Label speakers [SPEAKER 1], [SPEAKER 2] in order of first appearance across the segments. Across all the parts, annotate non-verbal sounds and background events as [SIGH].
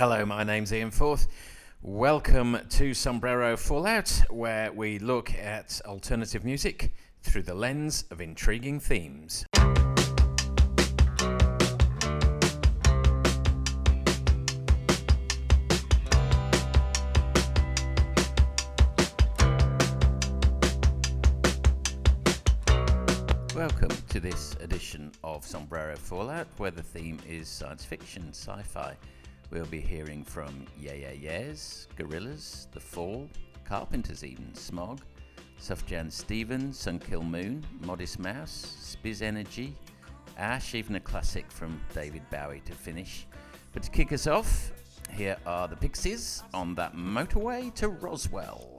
[SPEAKER 1] Hello, my name's Ian Forth. Welcome to Sombrero Fallout, where we look at alternative music through the lens of intriguing themes. Welcome to this edition of Sombrero Fallout, where the theme is science fiction, sci fi. We'll be hearing from Yeah Yeah Yeahs, Gorillaz, The Fall, Carpenters even, Smog, Sufjan Stevens, Sun Kil Moon, Modest Mouse, Spizzenergi, Ash, even a classic from David Bowie to finish. But to kick us off, here are the Pixies on that motorway to Roswell.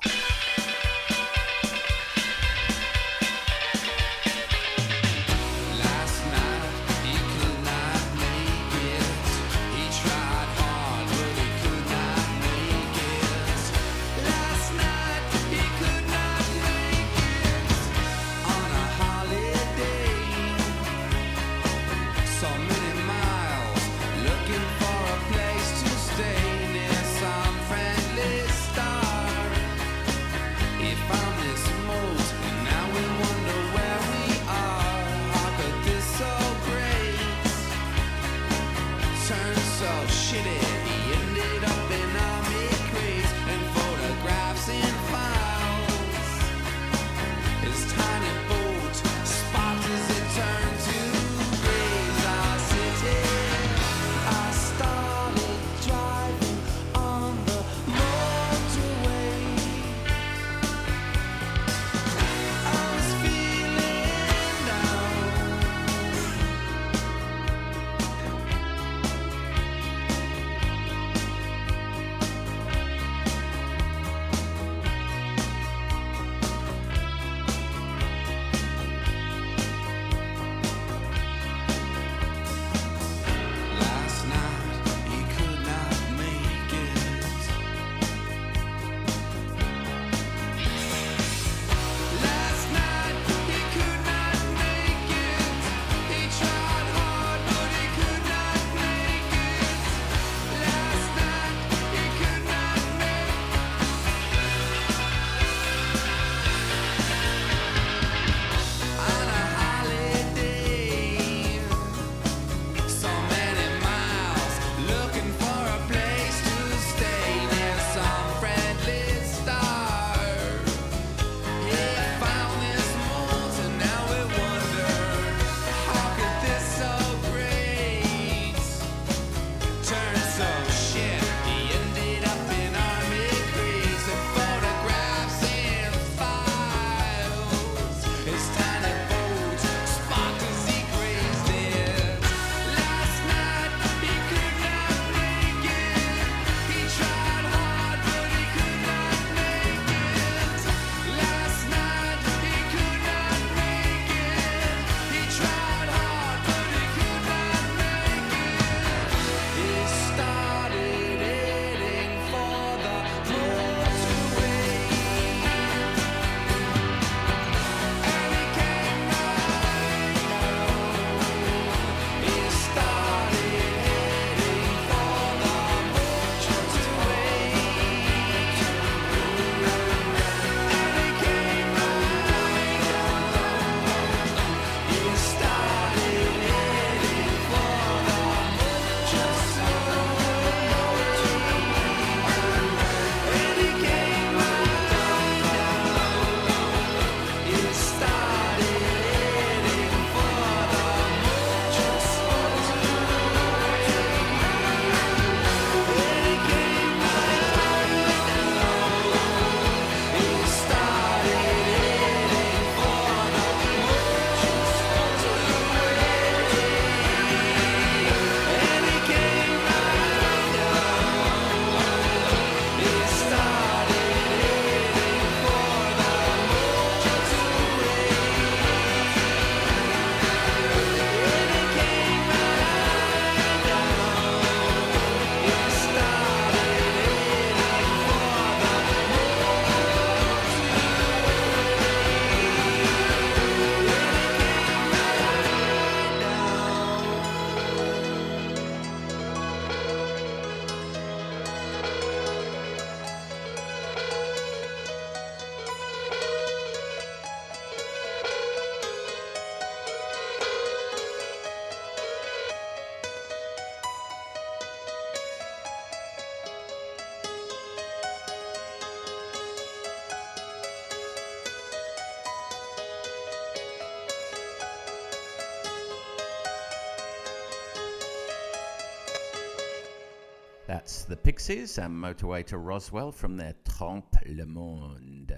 [SPEAKER 2] That's the Pixies and Motorway to Roswell from their Trompe le Monde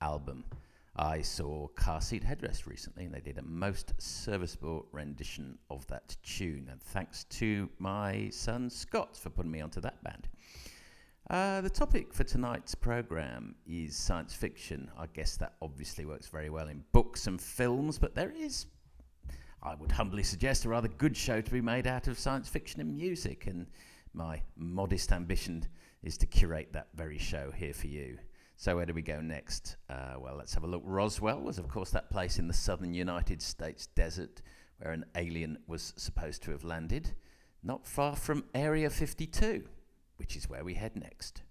[SPEAKER 2] album. I saw Car Seat Headrest recently and they did a most serviceable rendition of that tune. And thanks to my son Scott for putting me onto that band. Uh, the topic for tonight's program is science fiction. I guess that obviously works very well in books and films, but there is, I would humbly suggest, a rather good show to be made out of science fiction and music. And my modest ambition is to curate that very show here for you. So, where do we go next? Uh, well, let's have a look. Roswell was, of course, that place in the southern United States desert where an alien was supposed to have landed, not far from Area 52, which is where we head next.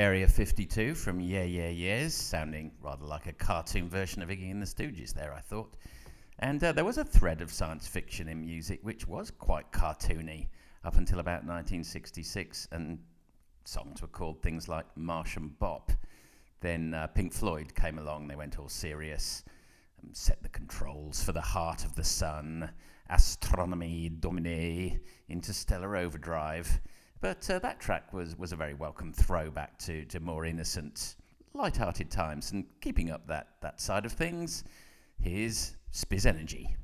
[SPEAKER 2] Area 52 from Yeah Yeah Yeahs, sounding rather like a cartoon version of Iggy and the Stooges there, I thought. And uh, there was a thread of science fiction in music which was quite cartoony up until about 1966, and songs were called things like Martian Bop. Then uh, Pink Floyd came along, they went all serious, and set the controls for the heart of the sun, astronomy domine, interstellar overdrive. But uh, that track was, was a very welcome throwback to, to more innocent, light-hearted times. And keeping up that, that side of things, here's
[SPEAKER 3] Spizzenergi.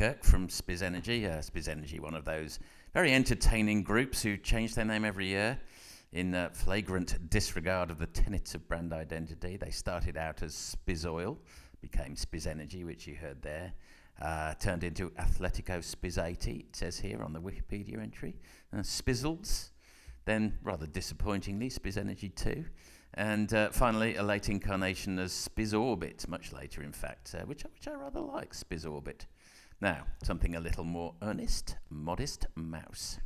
[SPEAKER 3] Kirk from Spizzenergi. Uh, Spizzenergi, one of those very entertaining groups who change their name every year in uh, flagrant disregard of the tenets of brand identity. They started out as Spizzoil, became Spizzenergi, which you heard there. Uh, turned into Athletico Spizz 80, it says here on the Wikipedia entry. Uh, Spizzles, then rather disappointingly, Spizzenergi 2. And uh, finally, a late incarnation as Spiz Orbit, much later, in fact, uh, which, which I rather like, Spiz Orbit. Now, something a little more earnest, modest mouse.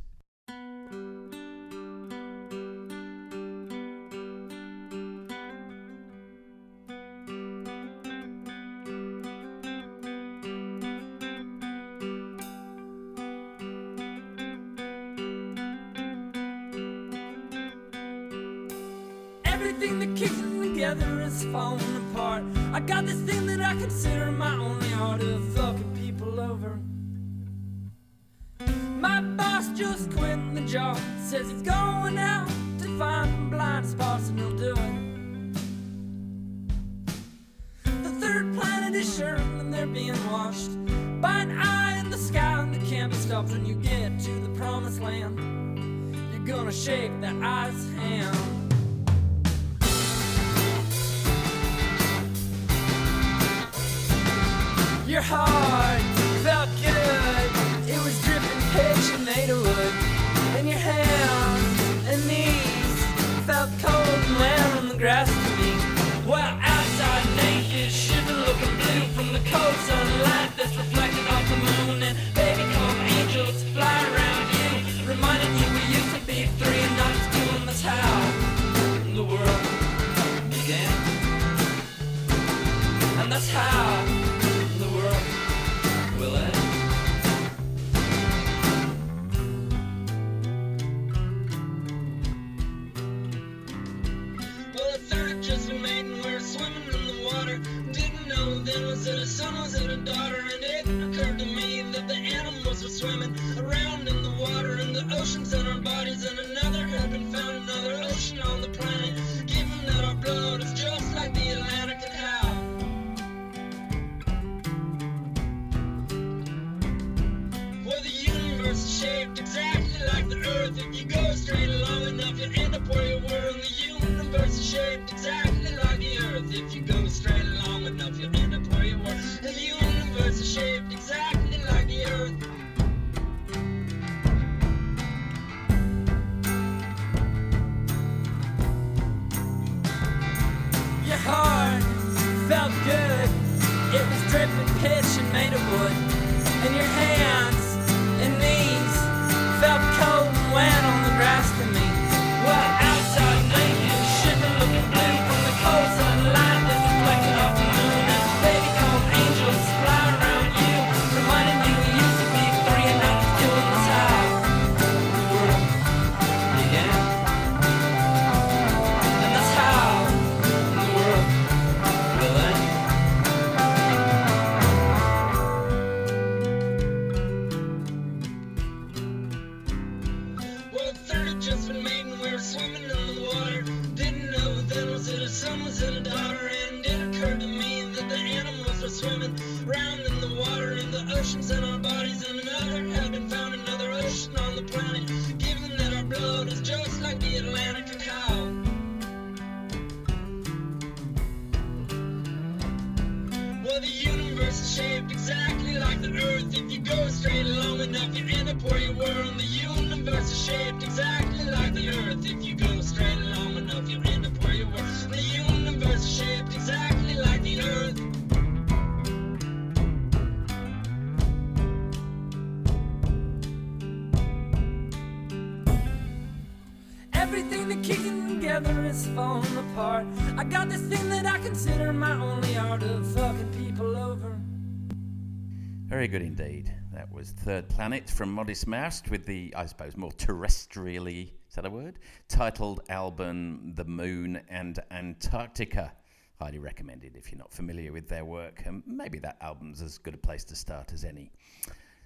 [SPEAKER 4] good
[SPEAKER 3] indeed. That was Third Planet from Modest Mouse with the, I suppose, more terrestrially, is that a word? Titled album The Moon and Antarctica. Highly recommended if you're not familiar with their work. And maybe that album's as good a place to start as any.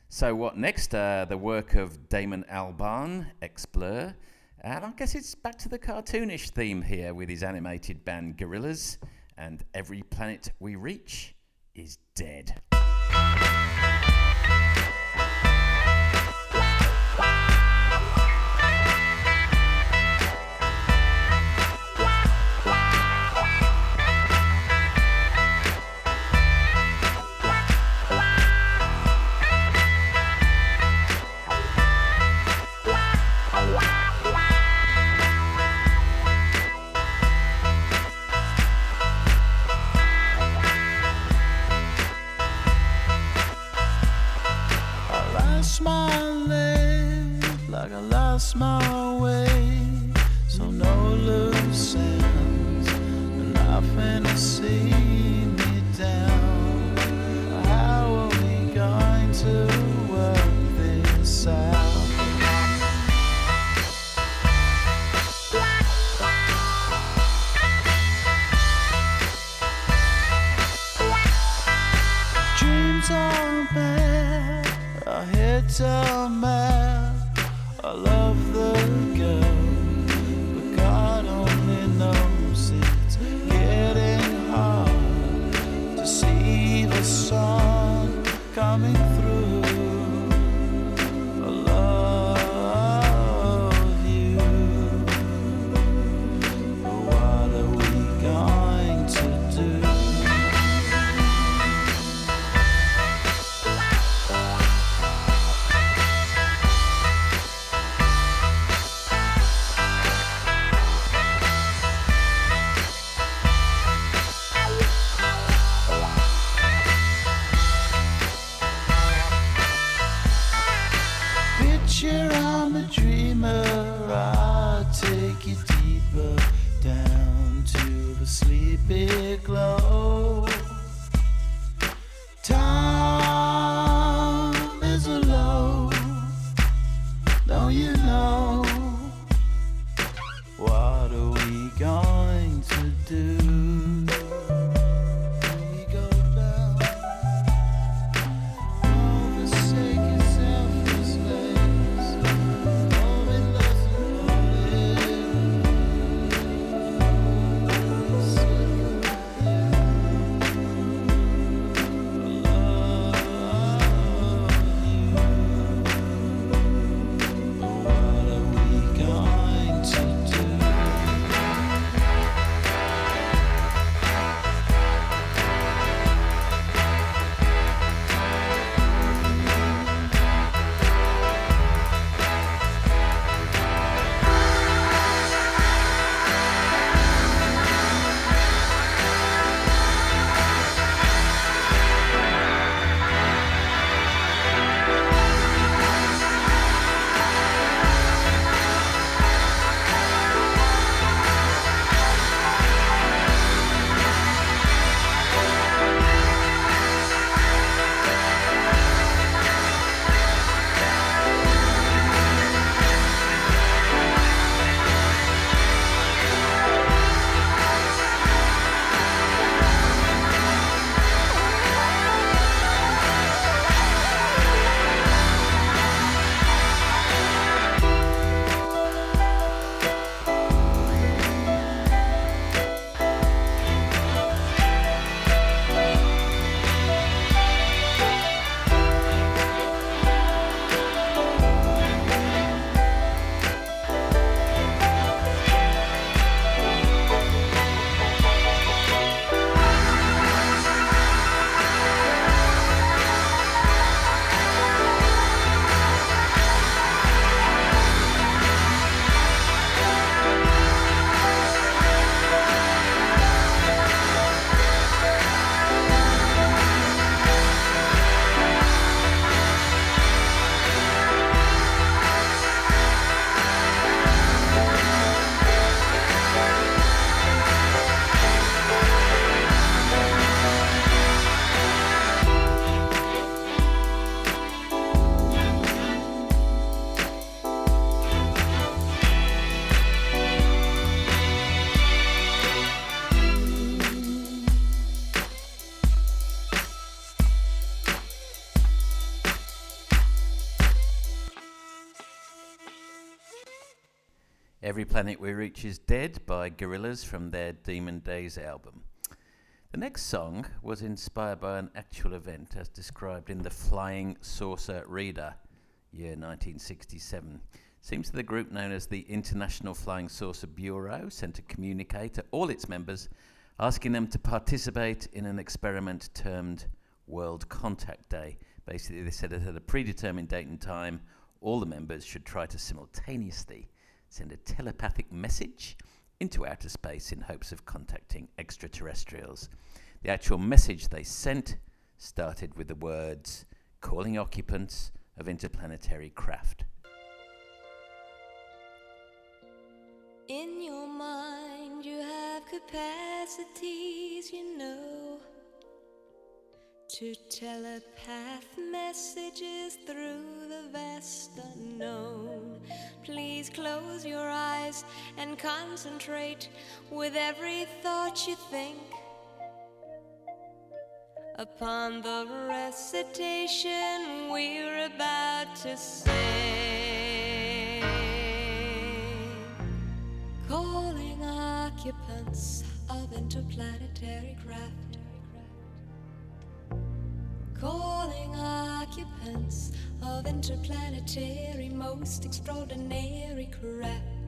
[SPEAKER 3] So, what next? Uh, the work of Damon Albarn, Explorer. And I guess it's back to the cartoonish theme here with his animated band Gorillaz and Every Planet We Reach is Dead.
[SPEAKER 5] Lost my way.
[SPEAKER 4] Every Planet We Reach is Dead by Gorillaz from their Demon Days album. The next song was inspired by an actual event as described in the Flying Saucer Reader, year 1967. Seems that the group known as the International Flying Saucer Bureau sent a communique to all its members asking them to participate in an experiment termed World Contact Day. Basically, they said that at a predetermined date and time, all the members should try to simultaneously send a telepathic message into outer space in hopes of contacting extraterrestrials. The actual message they sent started with the words calling occupants of interplanetary craft.
[SPEAKER 6] In your mind, you have capacities, you know. To telepath messages through the vast unknown. Please close your eyes and concentrate with every thought you think upon the recitation we're about to say. Calling occupants of interplanetary craft calling occupants of interplanetary, most extraordinary crap.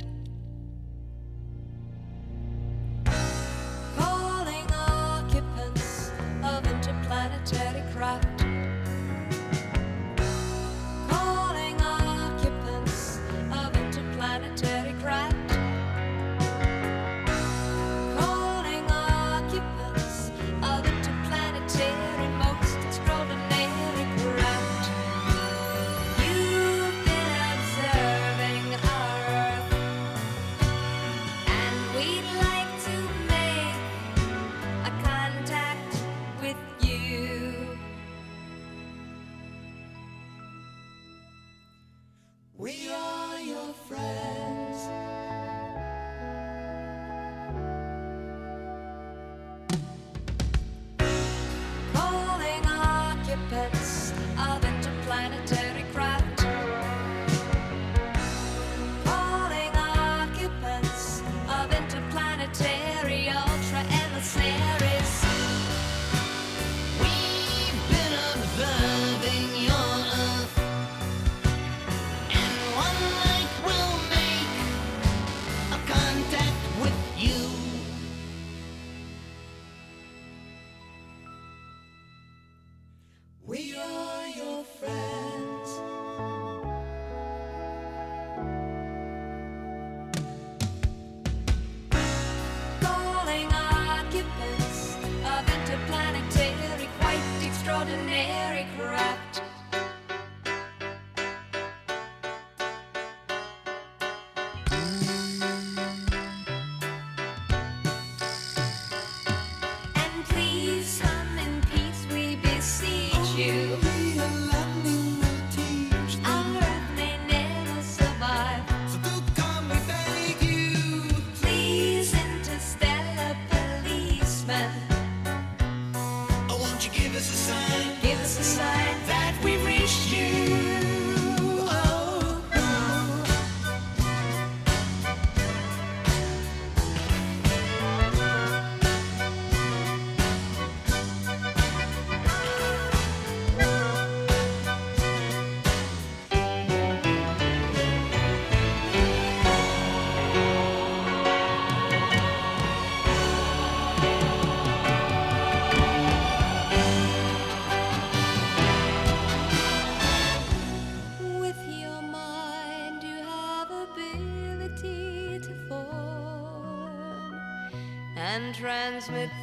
[SPEAKER 6] with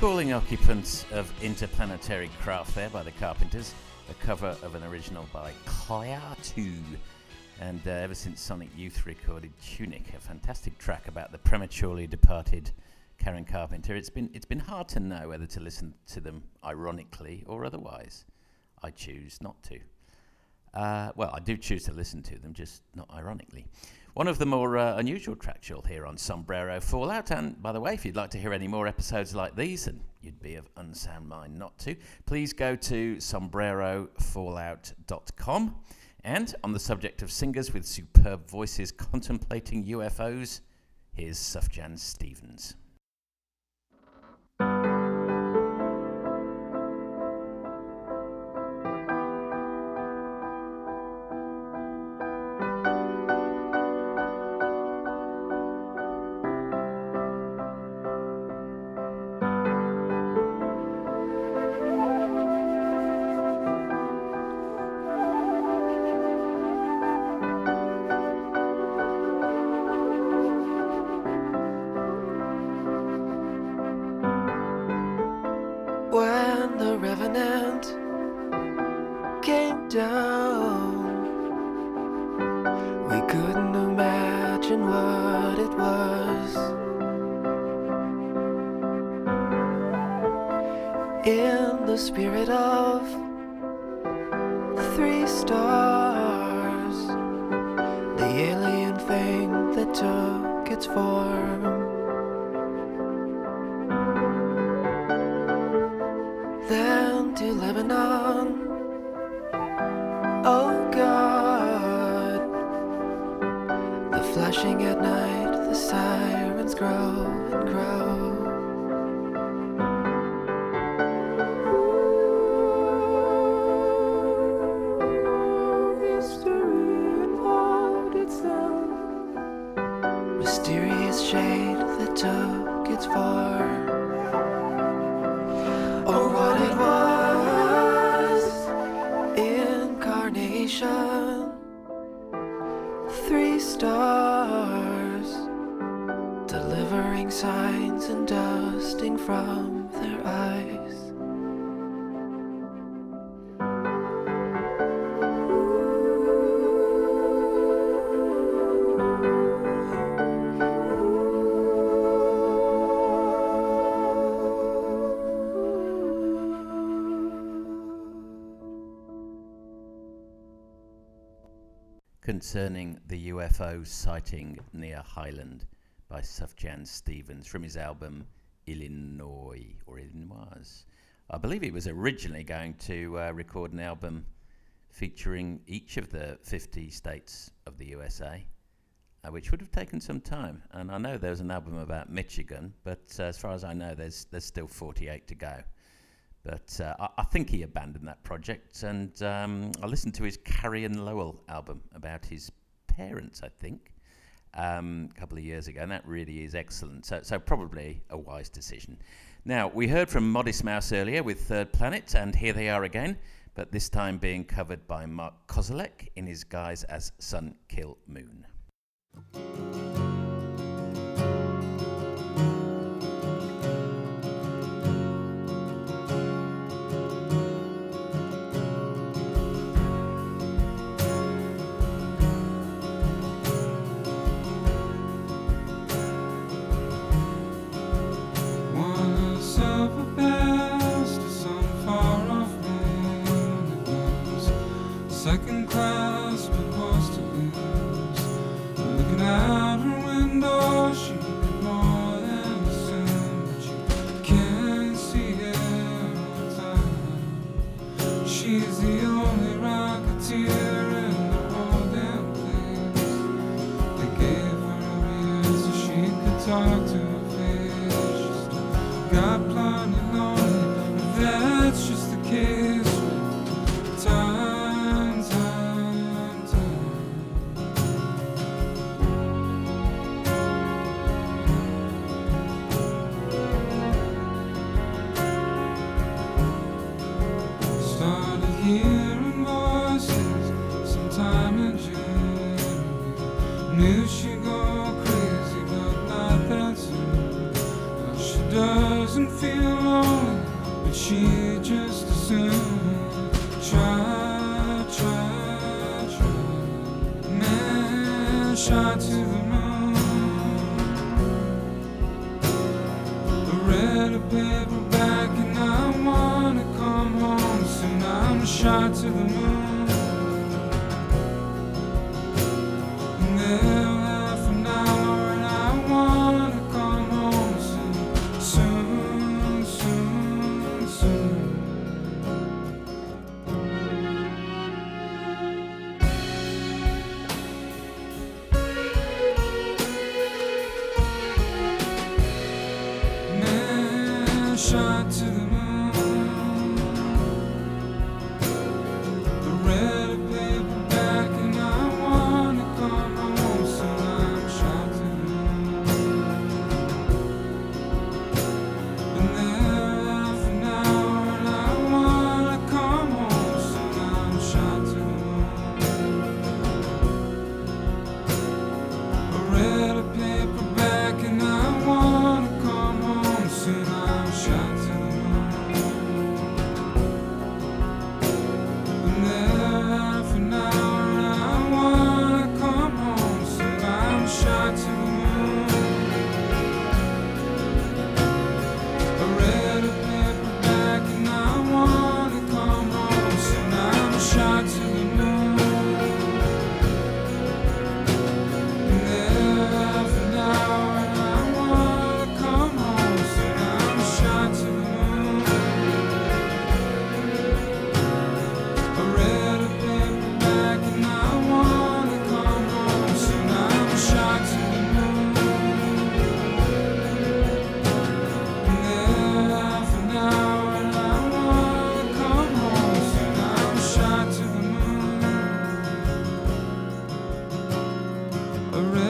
[SPEAKER 6] Calling occupants of interplanetary craft
[SPEAKER 4] there by the Carpenters, a cover of an original by Claire 2. And uh, ever since Sonic Youth recorded Tunic, a fantastic track about the prematurely departed Karen Carpenter, it's been it's been hard to know whether to listen to them ironically or otherwise. I choose not to. Uh, well, I do choose to listen to them, just not ironically. One of the more uh, unusual tracks you'll hear on Sombrero Fallout. And by the way, if you'd like to hear any more episodes like these, and you'd be of unsound mind not to, please go to sombrerofallout.com. And on the subject of singers with superb voices contemplating UFOs, here's Sufjan Stevens.
[SPEAKER 7] Then to Lebanon. Oh God, the flashing at night, the sirens grow and grow.
[SPEAKER 4] Concerning the UFO sighting near Highland by Sufjan Stevens from his album Illinois or Illinois. I believe he was originally going to uh, record an album featuring each of the 50 states of the USA, uh, which would have taken some time. And I know there was an album about Michigan, but uh, as far as I know, there's there's still 48 to go. But uh, I, I think he abandoned that project, and um, I listened to his Carrie and Lowell album about his parents, I think, um, a couple of years ago, and that really is excellent. So, so probably a wise decision. Now, we heard from Modest Mouse earlier with Third Planet, and here they are again, but this time being covered by Mark Kozelek in his guise as Sun Kill Moon.
[SPEAKER 8] Second I.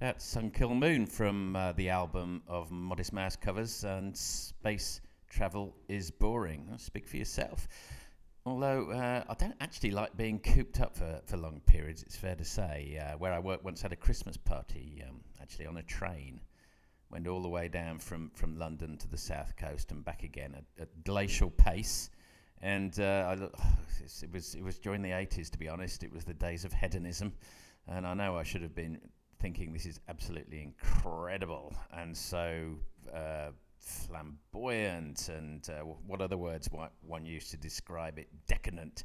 [SPEAKER 4] That's Sunkill Moon from uh, the album of Modest Mouse covers and Space Travel is Boring. Speak for yourself. Although uh, I don't actually like being cooped up for, for long periods, it's fair to say. Uh, where I work once had a Christmas party, um, actually on a train. Went all the way down from, from London to the south coast and back again at, at glacial pace. And uh, look- [SIGHS] it was it was during the 80s, to be honest. It was the days of hedonism, and I know I should have been thinking this is absolutely incredible and so uh, flamboyant and uh, wh- what other words one used to describe it? Decadent.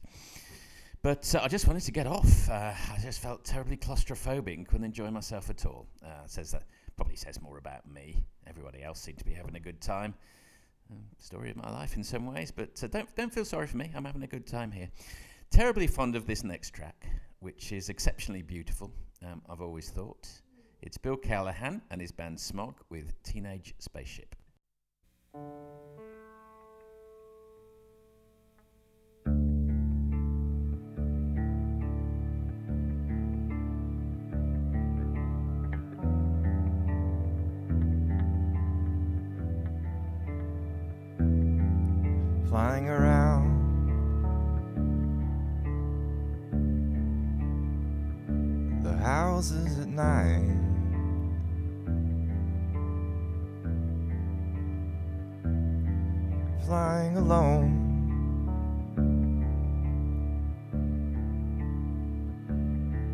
[SPEAKER 4] But uh, I just wanted to get off. Uh, I just felt terribly claustrophobic and couldn't enjoy myself at all. Uh, says that probably says more about me. Everybody else seemed to be having a good time. Uh, story of my life in some ways, but uh, don't don't feel sorry for me. I'm having a good time here. Terribly fond of this next track, which is exceptionally beautiful. Um, I've always thought it's Bill Callahan and his band Smog with Teenage Spaceship.
[SPEAKER 9] Houses at night. Flying alone.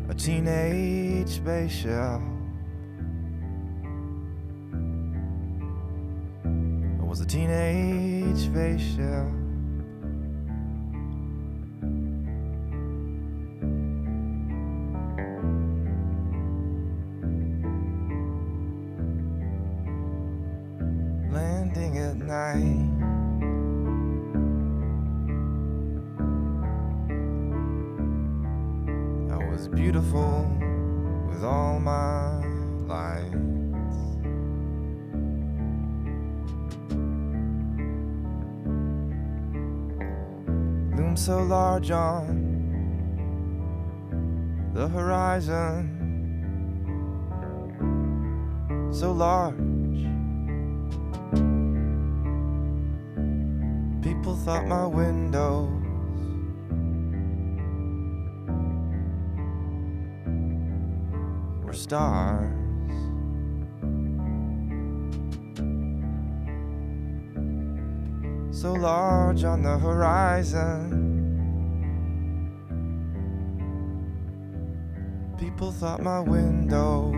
[SPEAKER 9] A teenage spaceship. It was a teenage spaceship. smudge on the horizon so large. People thought my windows were stars. so large on the horizon. people thought my windows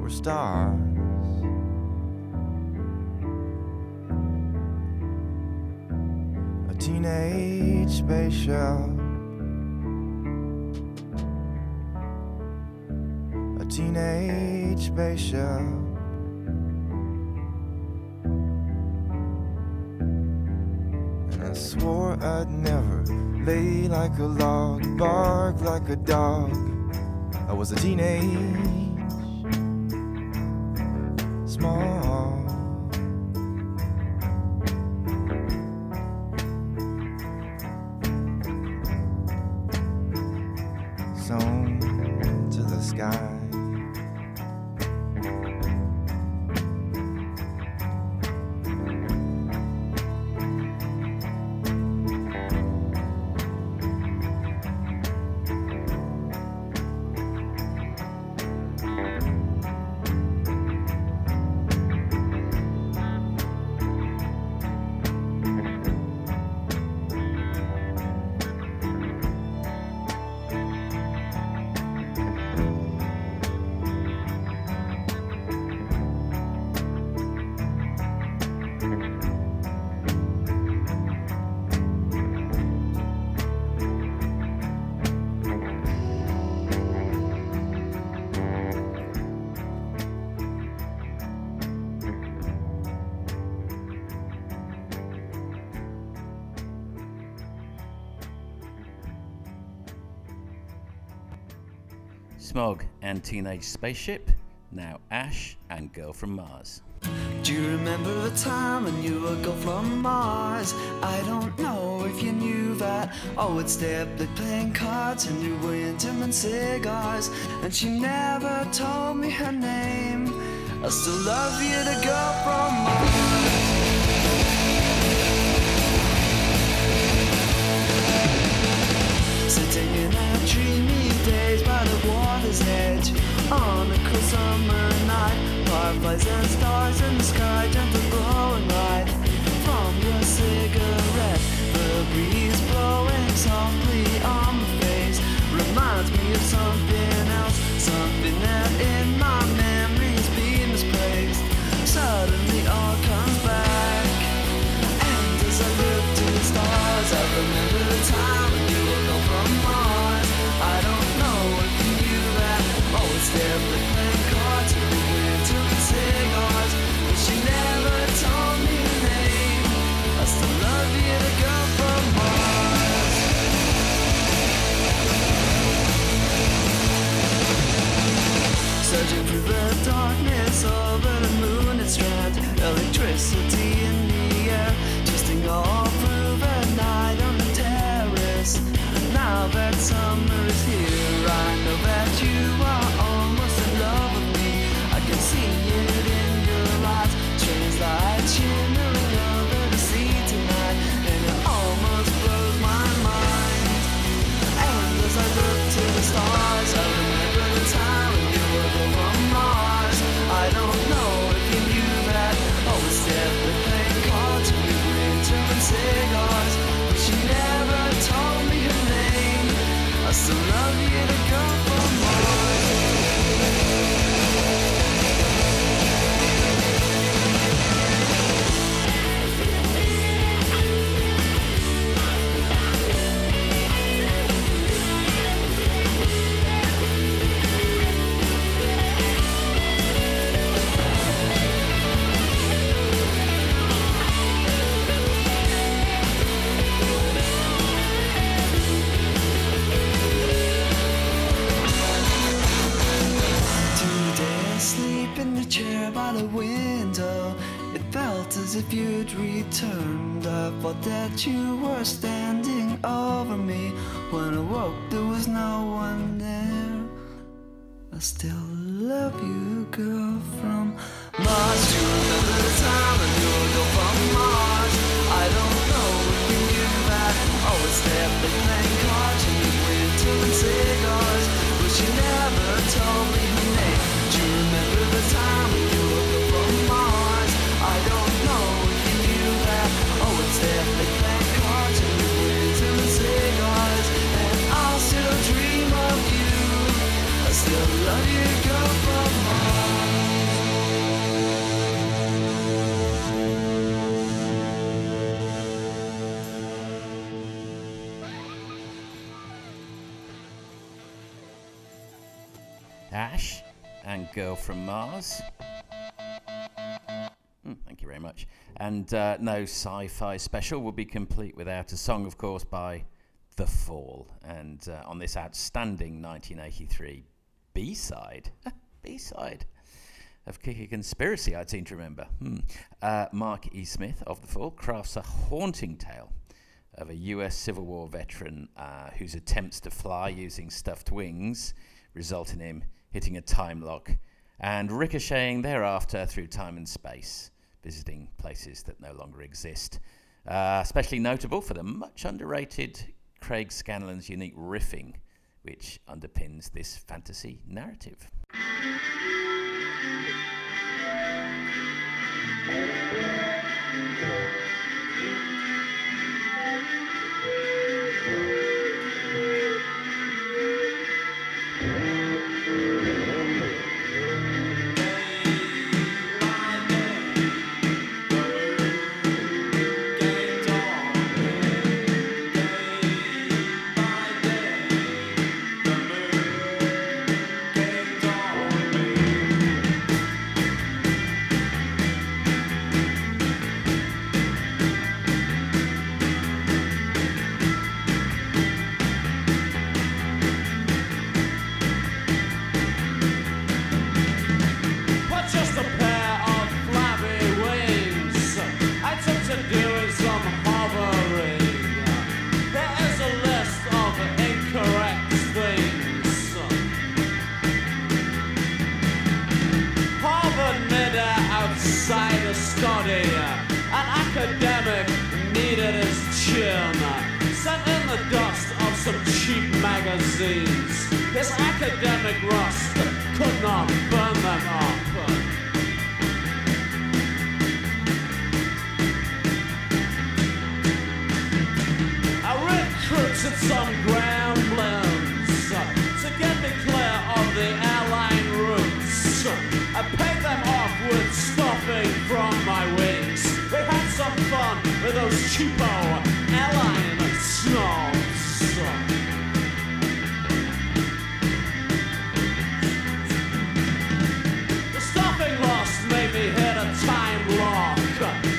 [SPEAKER 9] were stars. A teenage spaceship. A teenage spaceship. I swore I'd never lay like a log, bark like a dog. I was a teenage, small.
[SPEAKER 4] teenage spaceship, now Ash and Girl from Mars.
[SPEAKER 10] Do you remember the time when you were girl from Mars? I don't know if you knew that. Oh, would step up playing cards and you were into and cigars. And she never told me her name. I still love you, the girl from Mars. was a from Mars.
[SPEAKER 4] Mm, thank you very much. And uh, no sci fi special would be complete without a song, of course, by The Fall. And uh, on this outstanding 1983 B side, [LAUGHS] B side of Kicker Conspiracy, I seem to remember. Hmm. Uh, Mark E. Smith of The Fall crafts a haunting tale of a US Civil War veteran uh, whose attempts to fly using stuffed wings result in him hitting a time lock and ricocheting thereafter through time and space, visiting places that no longer exist. Uh, especially notable for the much underrated Craig Scanlon's unique riffing, which underpins this fantasy narrative.
[SPEAKER 11] Magazines. His academic rust could not burn them up. Some to get me clear of the airline routes. I paid them off with stuffing from my wings. We had some fun with those cheapo airline snobs. The stuffing lost made me hit a time lock.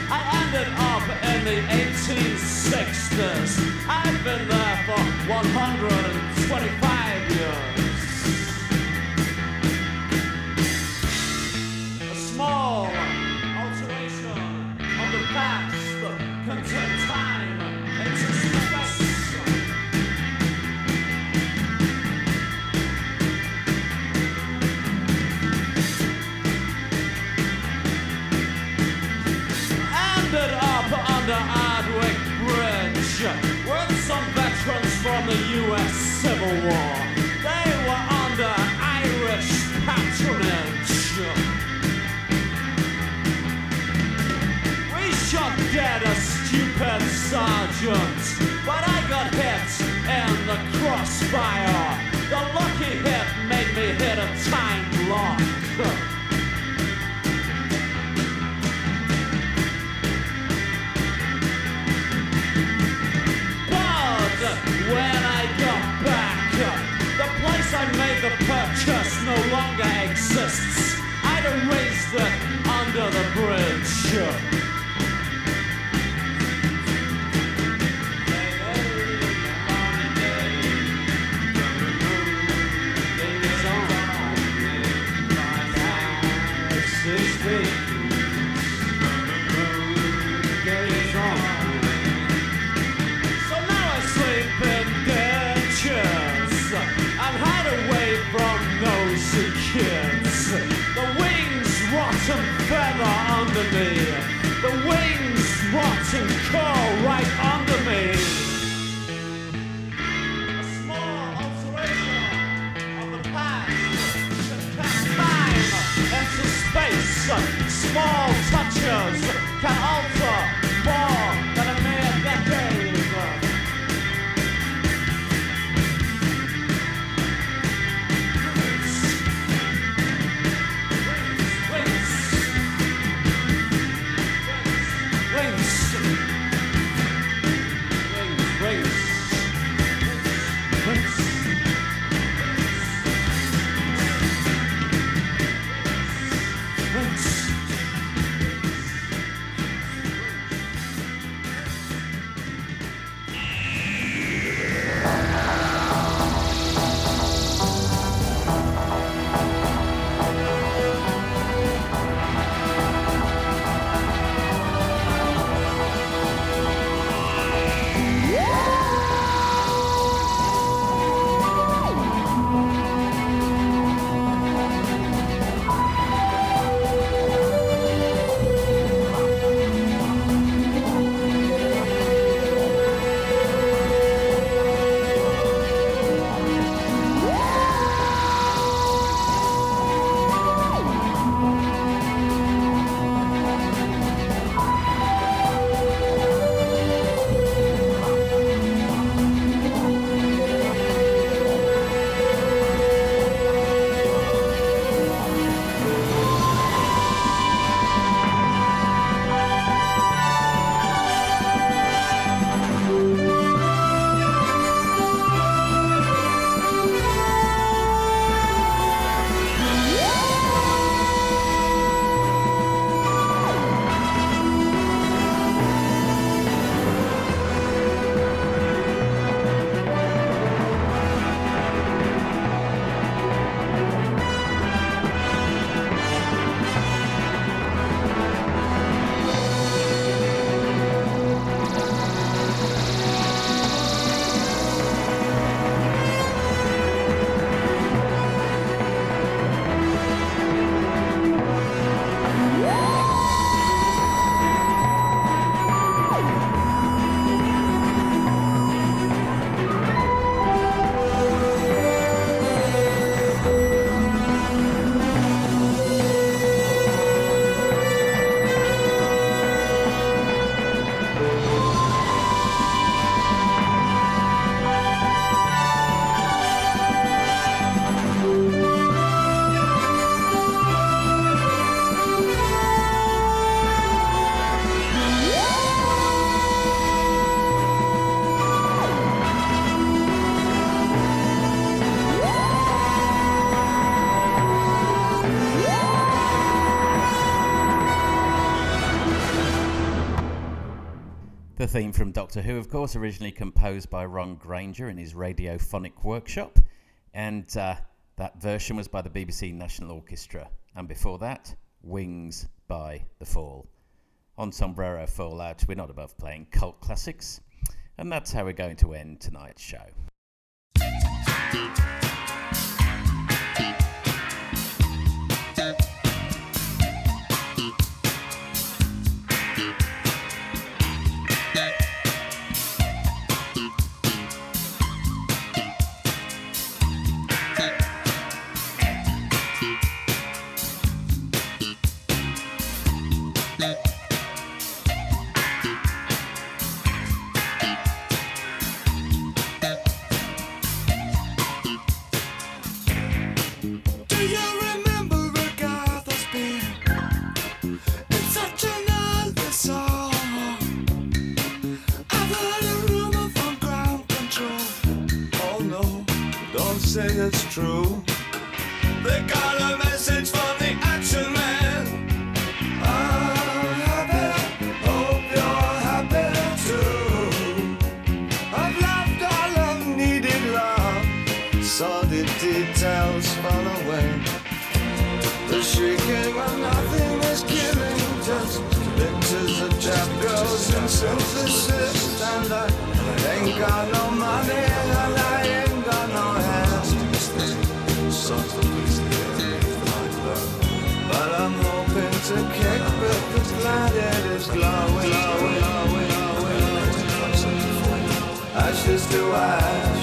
[SPEAKER 11] I ended up in the 1860s. I've been there for 125 crossfire. The lucky hit made me hit a time lock. But when I got back, the place I made the purchase no longer exists. I'd erased it under the bridge.
[SPEAKER 4] The theme from Doctor Who, of course, originally composed by Ron Granger in his radiophonic workshop, and uh, that version was by the BBC National Orchestra. And before that, Wings by The Fall. On Sombrero Fallout, we're not above playing cult classics, and that's how we're going to end tonight's show.
[SPEAKER 12] true. They got a message from the action man. I'm happy, hope you're happy too. I've loved all I've needed love, saw the details fall away. The shrieking of nothing is killing, just pictures of chap girls and synthesis, and I ain't God. ashes to I.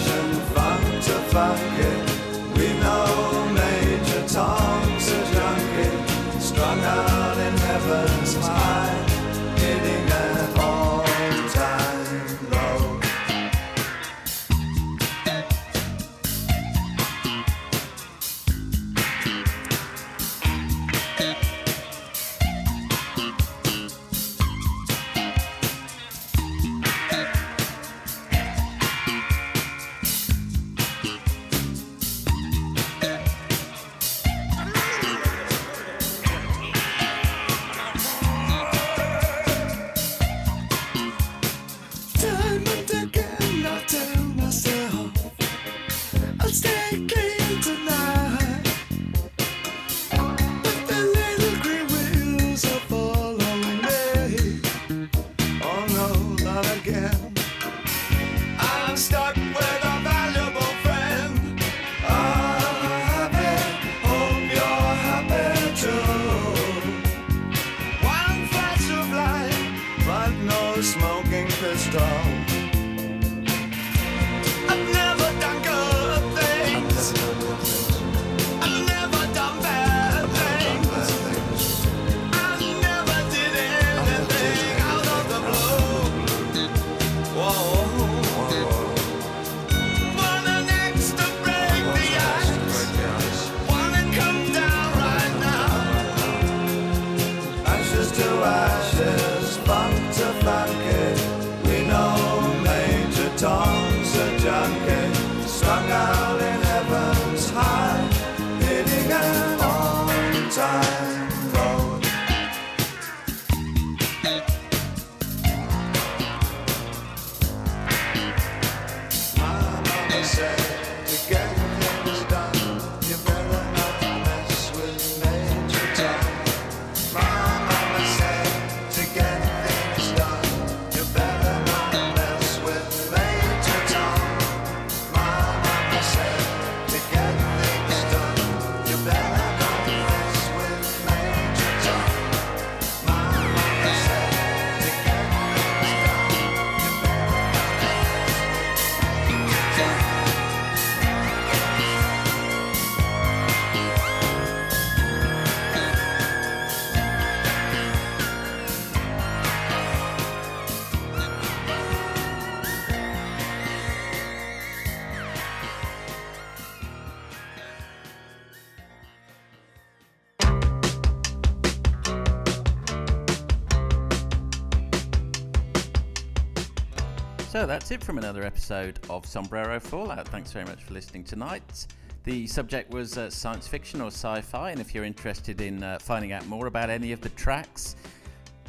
[SPEAKER 4] So that's it from another episode of Sombrero Fallout. Thanks very much for listening tonight. The subject was uh, science fiction or sci fi, and if you're interested in uh, finding out more about any of the tracks,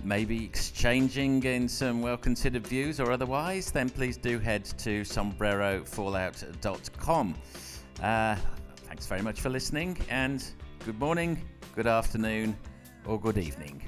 [SPEAKER 4] maybe exchanging in some well considered views or otherwise, then please do head to sombrerofallout.com. Uh, thanks very much for listening, and good morning, good afternoon, or good evening.